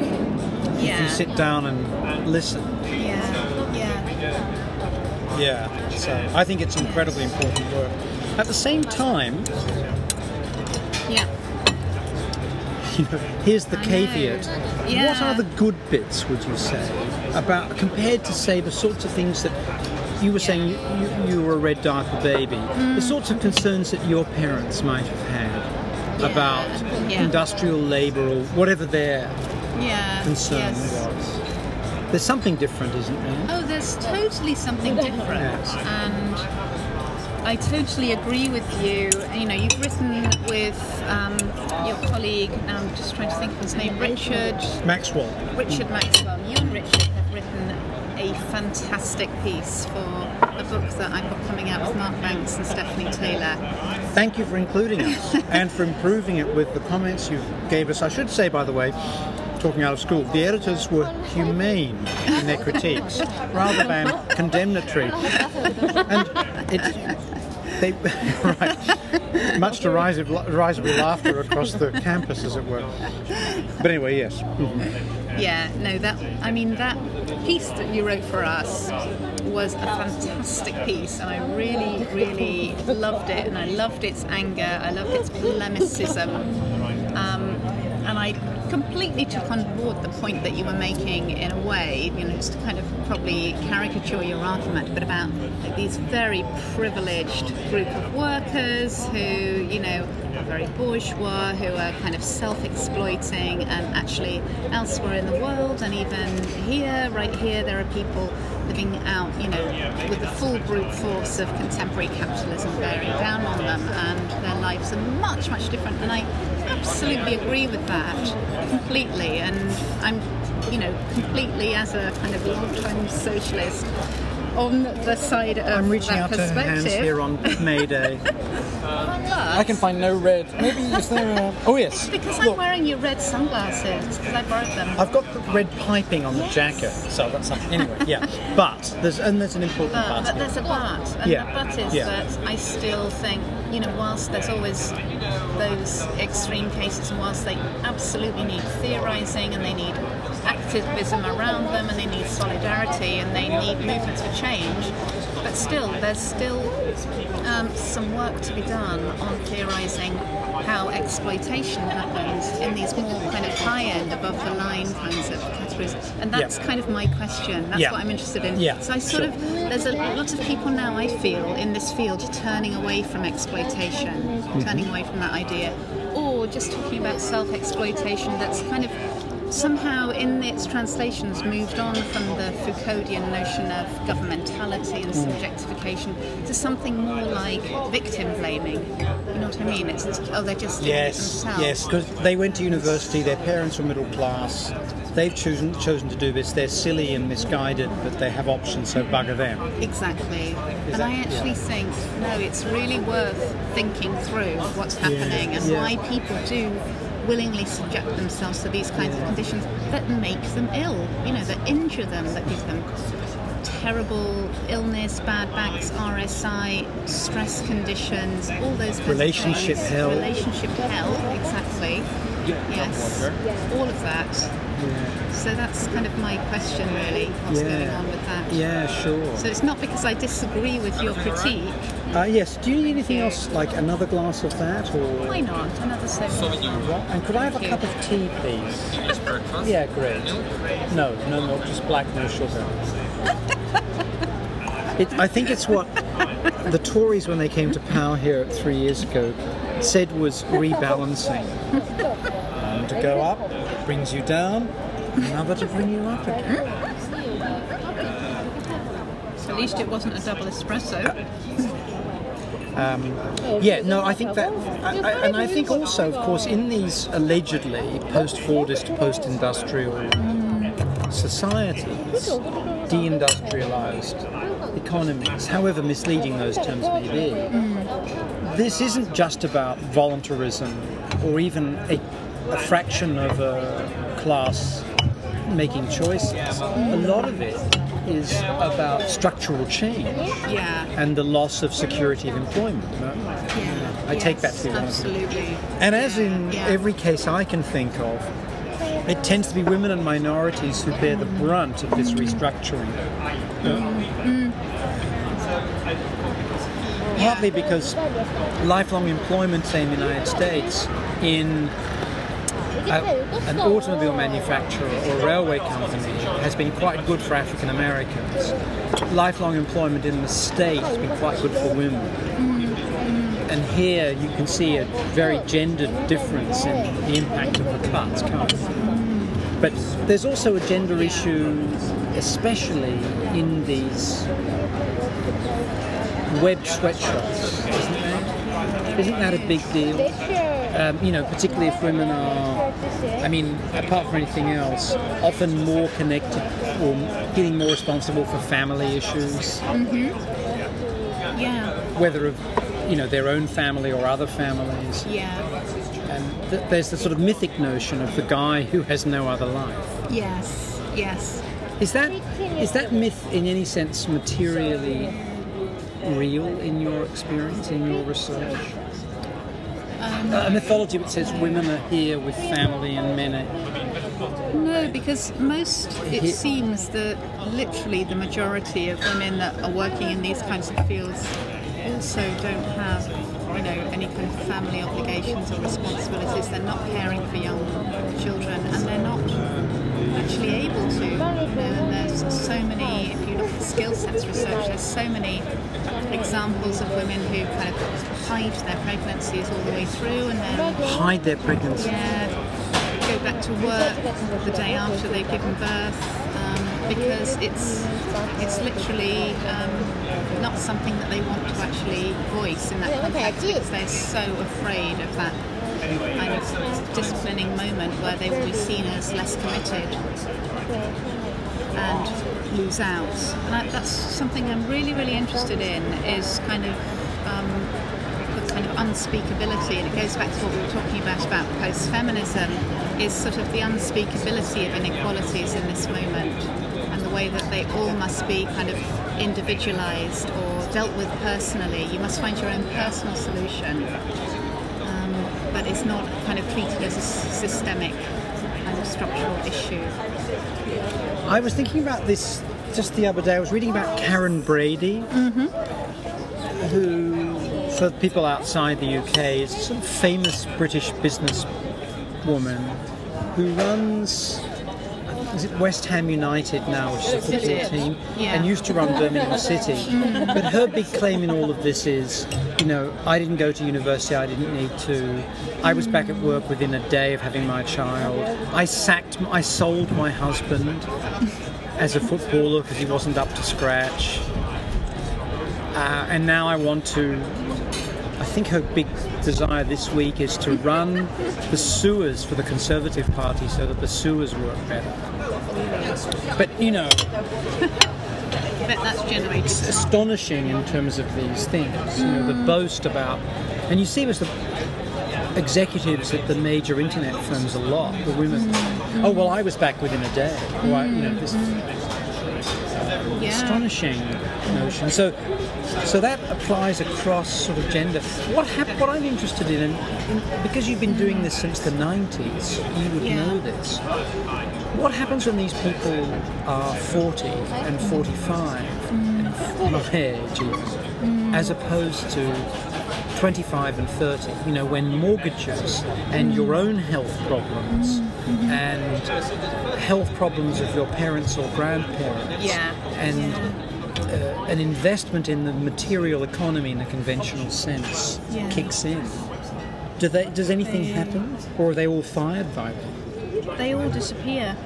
If you sit down and listen. Yeah. Yeah. Yeah. So I think it's incredibly important work. At the same time, Yeah. you know, here's the I caveat. What are the good bits, would you say, about compared to say the sorts of things that you were saying you, you, you were a red diaper baby, Mm. the sorts of concerns that your parents might have had Yeah. About Yeah. industrial labour or whatever their Yeah. concern yes. was. There's something different, isn't there? Oh, there's totally something different, Yes. and I totally agree with you. You know, you've written with um, your colleague. Now I'm just trying to think of his name, Richard. Maxwell. Richard Maxwell. You and Richard have written a fantastic piece for a book that I've got coming out with Mark Banks and Stephanie Taylor. Thank you for including us and for improving it with the comments you gave us. I should say, by the way, talking out of school, the editors were humane in their critiques rather than condemnatory. And it, they, right, much to rise of, rise of laughter across the campus, as it were. But anyway, yes. Yeah, no, that I mean that piece that you wrote for us was a fantastic piece, and I really, really loved it, and I loved its anger, I loved its polemicism, um, and I completely took on board the point that you were making in a way, you know, just to kind of probably caricature your argument, but about these very privileged group of workers who, you know, are very bourgeois, who are kind of self-exploiting, and actually elsewhere in the world, and even here, right here, there are people out, you know, with the full brute force of contemporary capitalism bearing down on them, and their lives are much, much different. And I absolutely agree with that completely. And I'm, you know, completely as a kind of long-time socialist on the side of I'm reaching that out to her hands here on May Day. I can find no red. Maybe is there a... Oh yes. because I'm wearing your red sunglasses because I borrowed them. I've got the red piping on the jacket, so that's something. Anyway, yeah. But there's and there's an important But, part. but there's a but, and Yeah, the but is yeah. that I still think, you know, whilst there's always those extreme cases, and whilst they absolutely need theorising and they need activism around them and they need solidarity and they need movements for change, but still, there's still um, some work to be done on theorising how exploitation happens in these more kind of high-end, above-the-line kinds of categories, and that's Yeah. kind of my question. That's Yeah. what I'm interested in. Yeah, So I sort sure. of there's a lot of people now I feel in this field turning away from exploitation, Mm-hmm. turning away from that idea, or just talking about self-exploitation that's kind of somehow in its translations moved on from the Foucauldian notion of governmentality and Mm. subjectification to something more like victim blaming. You know what I mean? It's oh, they're just Yes, themselves. yes, because they went to university, their parents were middle class, they've chosen chosen to do this, they're silly and misguided, but they have options, so bugger them. Exactly. and that- I actually yeah. think, no, it's really worth thinking through what's happening and yeah. why people do willingly subject themselves to these kinds of conditions that make them ill, you know, that injure them, that give them terrible illness, bad backs, RSI, stress conditions, all those kinds Relationship hell. Relationship hell, exactly. Yes, all of that. So that's kind of my question, really. What's Yeah. going on with that? Yeah, sure. So it's not because I disagree with your critique. Uh, yes, do you need anything else, like another glass of that, or... Why not? Another Sauvignon. What? And could I have a cup you. of tea, please? Yeah, great. No, no milk, just black, no sugar. It, I think it's what the Tories, when they came to power here three years ago, said was rebalancing. One to go up brings you down, another to bring you up again. At least it wasn't a double espresso. Um, yeah, no, I think that, I, I, and I think also, of course, in these allegedly post-Fordist, post-industrial societies, deindustrialized economies, however misleading those terms may be, this isn't just about voluntarism or even a, a fraction of a class making choices. A lot of it is about structural change Yeah. and the loss of security of employment. no? yeah. I take that Yes, to be one of them. Absolutely. And as in Yeah. every case I can think of, it tends to be women and minorities who bear the brunt of this restructuring. Mm. Partly because lifelong employment, say in the United States, in Uh, a, an automobile manufacturer or railway company has been quite good for African Americans. Lifelong employment in the States has been quite good for women. And here you can see a very gendered difference in the impact of the cuts. Can't? But there's also a gender issue, especially in these web sweatshops, isn't there? Isn't that a big deal? Um, you know, particularly if women are, I mean, apart from anything else, often more connected or getting more responsible for family issues, Yeah. whether of, you know, their own family or other families. Yeah. And th- there's the sort of mythic notion of the guy who has no other life. Yes. Yes. Is that is that myth in any sense materially real in your experience, in your research? A mythology that says women are here with family and men are. No, because most it He- seems that literally the majority of women that are working in these kinds of fields also don't have, you know, any kind of family obligations or responsibilities. They're not caring for young children, and they're not actually able to. You know, and there's so many. If you look at skill sets research, there's so many examples of women who kind of hide their pregnancies all the way through, and then Hide their pregnancy. yeah, go back to work the day after they've given birth um, because it's it's literally um, not something that they want to actually voice in that context because they're so afraid of that kind of disciplining moment where they will be seen as less committed and lose out. And I, that's something I'm really, really interested in is kind of um, the kind of unspeakability, and it goes back to what we were talking about about post-feminism, is sort of the unspeakability of inequalities in this moment, and the way that they all must be kind of individualized or dealt with personally. You must find your own personal solution, um, but it's not kind of treated as a systemic kind of structural issue. I was thinking about this just the other day. I was reading about Karren Brady, mm-hmm. who, for people outside the UK, is a sort of famous British businesswoman who runs. Is it West Ham United now, which is a football team, Yeah. and used to run Birmingham City. But her big claim in all of this is, you know, I didn't go to university, I didn't need to. I was back at work within a day of having my child. I sacked, I sold my husband as a footballer because he wasn't up to scratch. Uh, and now I want to. I think her big desire this week is to run the sewers for the Conservative Party so that the sewers work better. But you know, I bet that's generated. it's astonishing in terms of these things. You know, the mm. boast about, and you see with the executives at the major internet firms a lot. The women, mm. oh well, I was back within a day. I, you know, mm. this Yeah. astonishing notion. So, so that applies across sort of gender. What hap- What I'm interested in, and in, because you've been doing this since the '90s, you would Yeah. know this. What happens when these people are 40 and 45 and my age even, as opposed to 25 and 30? You know, when mortgages and your own health problems and health problems of your parents or grandparents Yeah. and uh, an investment in the material economy in the conventional sense Yeah. kicks in. Do they, does anything happen, or are they all fired by them? They all disappear.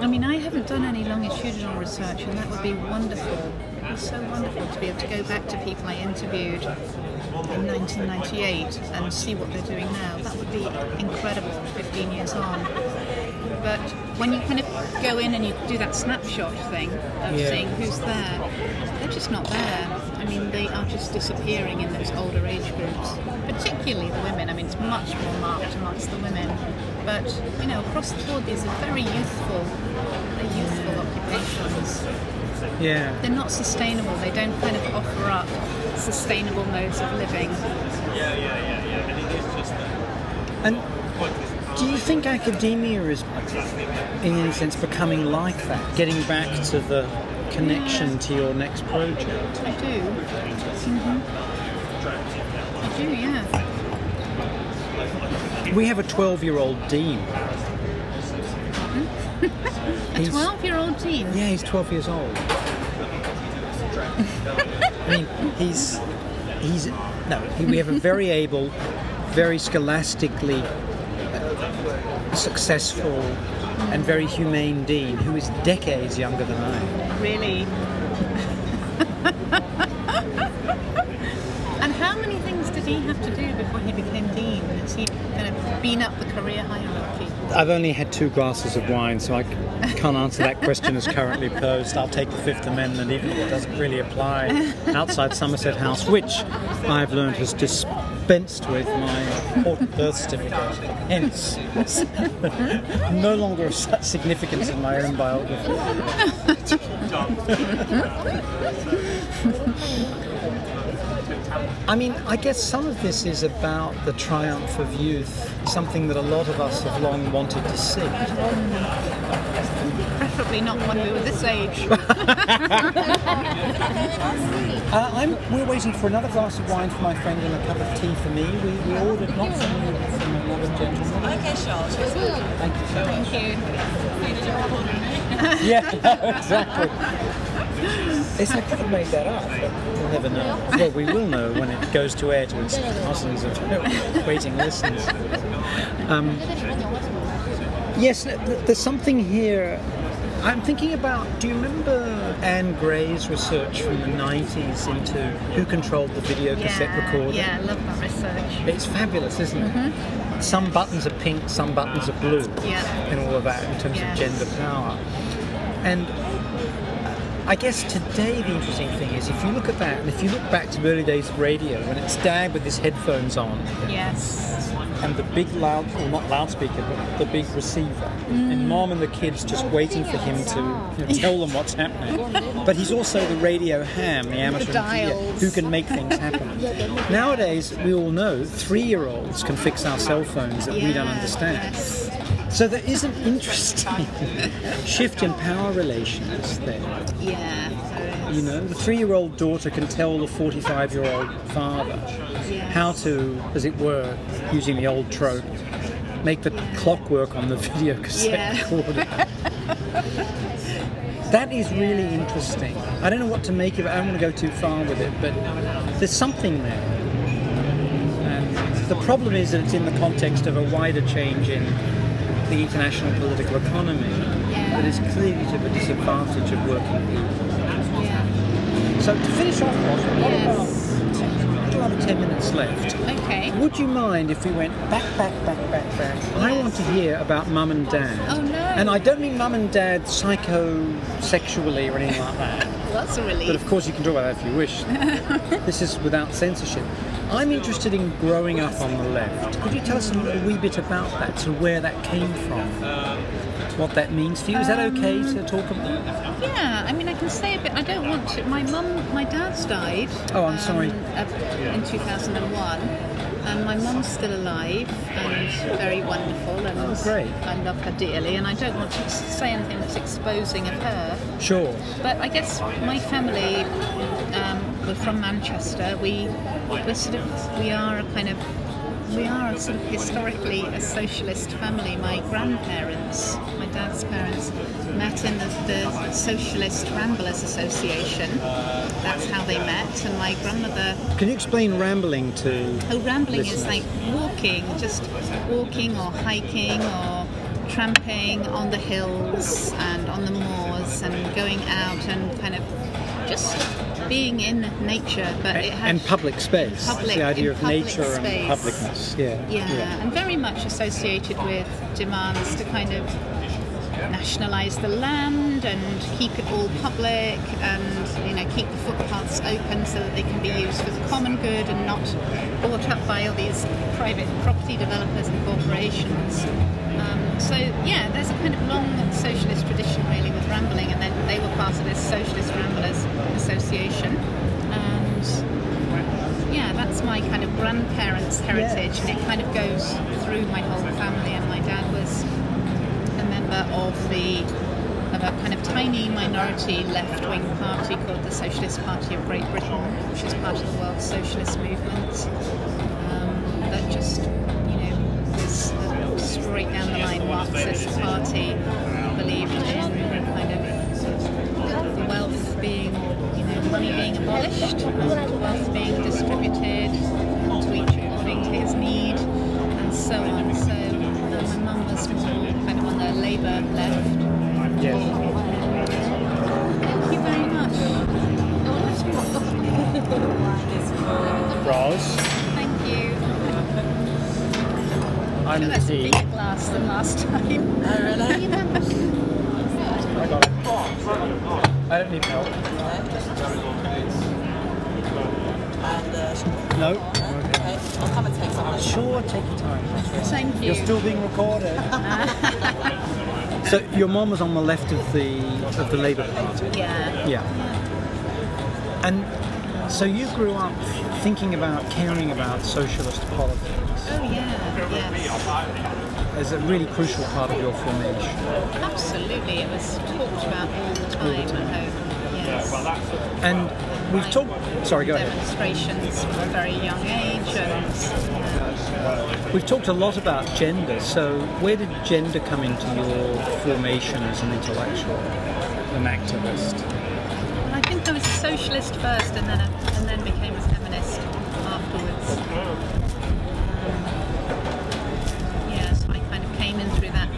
I mean, I haven't done any longitudinal research, and that would be wonderful. It would be so wonderful to be able to go back to people I interviewed in 1998 and see what they're doing now. That would be incredible 15 years on. But when you kind of go in and you do that snapshot thing of Yeah. seeing who's there, they're just not there. I mean, they are just disappearing in those older age groups. particularly the women. I mean, it's much more marked amongst the women. But you know, across the board, these are very youthful, very youthful occupations. Yeah. They're not sustainable. They don't kind of offer up sustainable modes of living. Yeah, yeah, yeah, yeah. And do you think academia is, in any sense, becoming like that? Getting back to the connection to your next project? I do. hmm I do, yeah. We have a 12 year old dean. A 12 year old Dean? Yeah, he's 12 years old. I mean, he's he's no. he- We have a very able, very scholastically uh, successful, and very humane dean who is decades younger than I am. Really. and how many things did he have to do before he became dean? Has he kind of been up the career hierarchy? I've only had two glasses of wine, so I can't answer that question as currently posed. I'll take the Fifth Amendment, even if it doesn't really apply outside Somerset House, which I've learned has dispensed with my important birth certificate. Hence, no longer of such significance in my own biography. I mean, I guess some of this is about the triumph of youth, something that a lot of us have long wanted to see. Preferably not when we were this age. Uh, I'm, we're waiting for another glass of wine for my friend and a cup of tea for me. We, we ordered not from you, but from another gentleman. Okay, sure. Thank you so much. Thank you. Yeah, exactly. It's I could have made that up. We'll never know. Well, we will know when it goes to air to its thousands of waiting listeners. Um, yes, th- th- there's something here. I'm thinking about. Do you remember Ann Gray's research from the 90s into who controlled the video cassette Yeah, recorder? yeah, I love that research. It's fabulous, isn't it? Some buttons are pink, some buttons are blue, Yeah. and all of that in terms Yes. of gender power. And I guess today the interesting thing is if you look at that, and if you look back to early days of radio, when it's Dad with his headphones on, Yes. and the big loud, well not loudspeaker, but the big receiver, Mm. and Mom and the kids just waiting for him to you know, tell them what's happening. But he's also the radio ham, the amateur who can make things happen. Nowadays, we all know three-year-olds can fix our cell phones that we don't understand. yes. So there is an interesting shift in power relations there. Yeah. You know, the three-year-old daughter can tell the 45-year-old father how to, as it were, using the old trope, make the clockwork on the video cassette Yeah. recorder. that is really interesting. I don't know what to make of it. I don't want to go too far with it, but there's something there. And the problem is that it's in the context of a wider change in the international political economy that is clearly to the disadvantage of working people. So to finish off, Yes. little under 10 minutes left? Okay. Would you mind if we went back, back, back, back, back? I want to hear about mum and dad. Oh, no. And I don't mean mum and dad psychosexually or anything like that. Well, that's a relief. But of course you can talk about that if you wish. this is without censorship. I'm interested in growing up on the left. Could you tell us a wee bit about that, to where that came from? What that means for you? Is that okay Um, to talk about? Yeah, I mean, I can say a bit. I don't want to. My mum, my dad's died. Oh, I'm sorry. uh, In 2001, and my mum's still alive and very wonderful, and Oh, great. I love her dearly. And I don't want to say anything that's exposing of her. Sure. But I guess my family, um, we're from Manchester. We, we're sort of, we are a kind of, we are a sort of historically a socialist family. My grandparents, my dad's parents, met in the, the Socialist Ramblers Association. That's how they met. And my grandmother Can you explain rambling to Oh, rambling is like walking, just walking or hiking or tramping on the hills and on the moors and going out and kind of just being in nature. But it had and public space. Public- the idea of public nature and space. publicness. Yeah. yeah, and very much associated with demands to kind of nationalise the land and keep it all public and you know keep the footpaths open so that they can be used for the common good and not bought up by all these private property developers and corporations. Um, so yeah, there's a kind of long socialist tradition really with Rambling, and then they were part of this Socialist Ramblers Association, and yeah, that's my kind of grandparents' heritage, and it kind of goes through my whole family. And my dad was a member of the of a kind of tiny minority left-wing party called the Socialist Party of Great Britain, which is part of the World Socialist Movement. Um, that just, you know, was straight down the line Marxist party, money being abolished, being recorded. so your mom was on the left of the of the Labour Party. Yeah. Yeah. And so you grew up thinking about, caring about socialist politics Oh yeah. Yes. as a really crucial part of your formation. Absolutely. It was talked about all the time at home. Yes. And we've talked. Sorry, go ahead. Demonstrations from a very young age, and We've talked a lot about gender. So where did gender come into your formation as an intellectual, an activist? I think I was a socialist first, and then a, and then became a feminist afterwards. So I kind of came in through that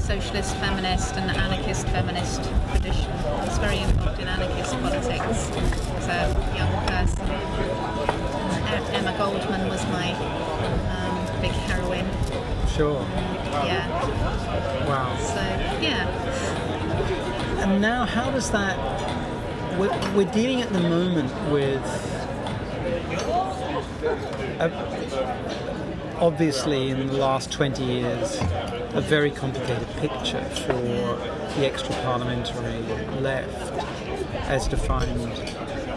socialist feminist and anarchist feminist tradition. I was very involved in anarchist politics as a young person. Emma Goldman was my um, big heroine. Sure. Yeah, Wow. so yeah. And now, how does that? We're, we're dealing at the moment with, a, obviously, in the last 20 years, a very complicated picture for the extra parliamentary left, as defined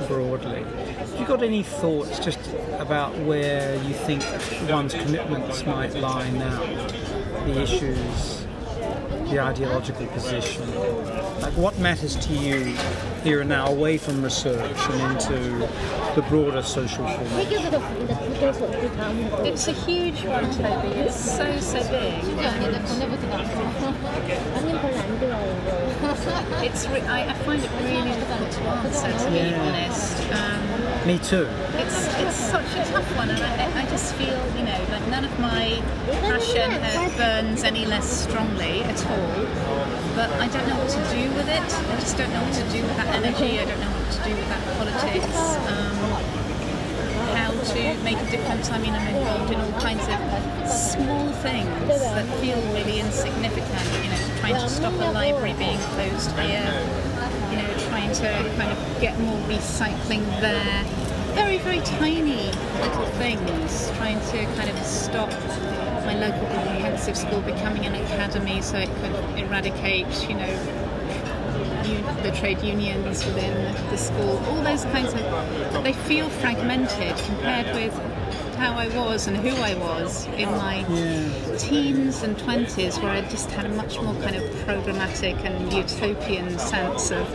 broadly. Have you got any thoughts just about where you think one's commitments might lie now? The issues, the ideological position? Like what matters to you here and now, away from research and into the broader social formation? It's a huge one, Toby. It's so, so big. It's re- I, I find it really difficult to answer, to be Yeah. honest. Um, Me too. it's it's such a tough one, and I, I just feel, you know, like none of my passion uh, burns any less strongly at all. But I don't know what to do with it. I just don't know what to do with that energy. I don't know what to do with that politics. Um, how to make a difference. I mean, I'm involved in all kinds of small things that feel really insignificant. You know, trying to stop a library being closed here. You know, trying to kind of get more recycling there. Very, very tiny little things. Trying to kind of stop my local comprehensive school becoming an academy so it could eradicate, you know, the trade unions within the school, all those kinds of, they feel fragmented compared with how I was and who I was in my teens and 20s, where I just had a much more kind of programmatic and utopian sense of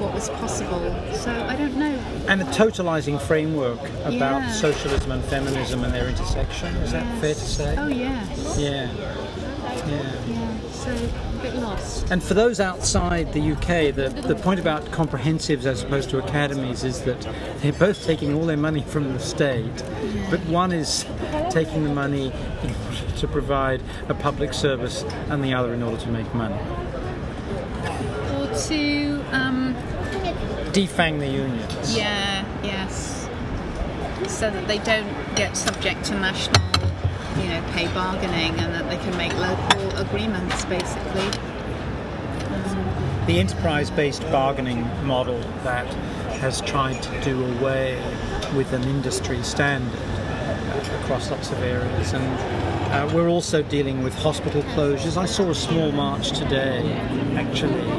what was possible. So I don't know. And a totalizing framework about Yeah. socialism and feminism and their intersection. Is that fair to say? Oh, yes. Yeah. Yeah. Yeah, so lost. And for those outside the UK, the, the point about comprehensives as opposed to academies is that they're both taking all their money from the state, but one is taking the money in order to provide a public service and the other in order to make money. Or to, um, Defang the unions. Yeah, yes. So that they don't get subject to national, you know, pay bargaining and that they can make local agreements basically. the enterprise-based bargaining model that has tried to do away with an industry standard uh, across lots of areas. And uh, we're also dealing with hospital closures. I saw a small march today, actually,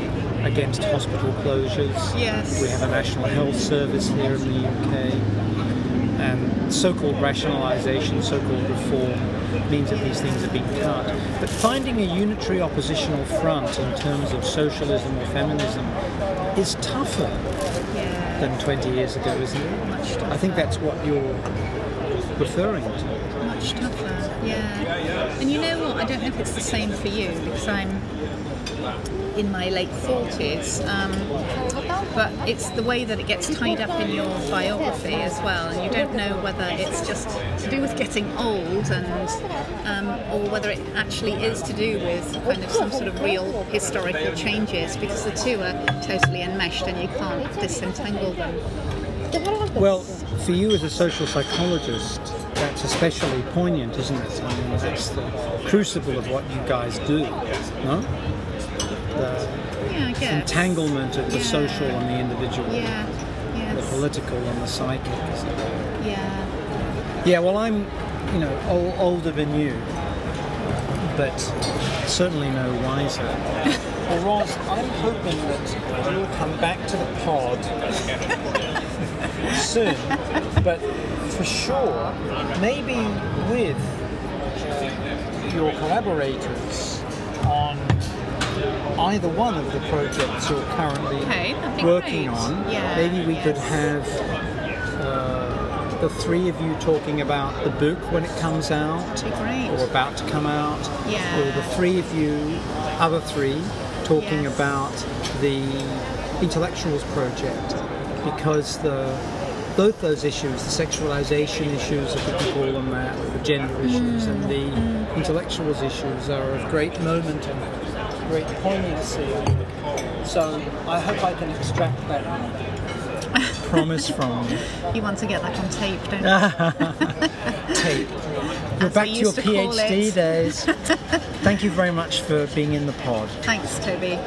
against hospital closures. Yes. We have a national health service here in the UK and so-called rationalisation, so-called reform means that these things are being cut. But finding a unitary oppositional front in terms of socialism or feminism is tougher than 20 years ago, isn't it? I think that's what you're referring to. much tougher. Yeah. And you know what? I don't know if it's the same for you because I'm in my late forties. Um, but it's the way that it gets tied up in your biography as well, and you don't know whether it's just to do with getting old, and um, or whether it actually is to do with kind of some sort of real historical changes, because the two are totally enmeshed, and you can't disentangle them. Well, for you as a social psychologist, that's especially poignant, isn't it? I mean, that's the crucible of what you guys do, no? The Yeah, entanglement of the Yeah. social and the individual, Yeah. the political and the psychic. Yeah. Yeah, well, I'm, you know, ol- older than you, but certainly no wiser. well, Ros, I'm hoping that you'll come back to the pod soon, but for sure, maybe with your collaborators on either one of the projects you're currently Okay, working great. on. Yeah, maybe we could have uh, the three of you talking about the book when it comes out, or about to come out, Yeah. or the three of you, other three, talking Yes. about the intellectuals project, because the both those issues, the sexualization issues, if we can call them that, the gender issues, and the mm, mm. intellectuals issues, are of great moment and great poignancy. So I hope I can extract that promise from you. You want to get that on tape, don't you? tape. We're back to your to PhD days. Thank you very much for being in the pod. Thanks, Toby.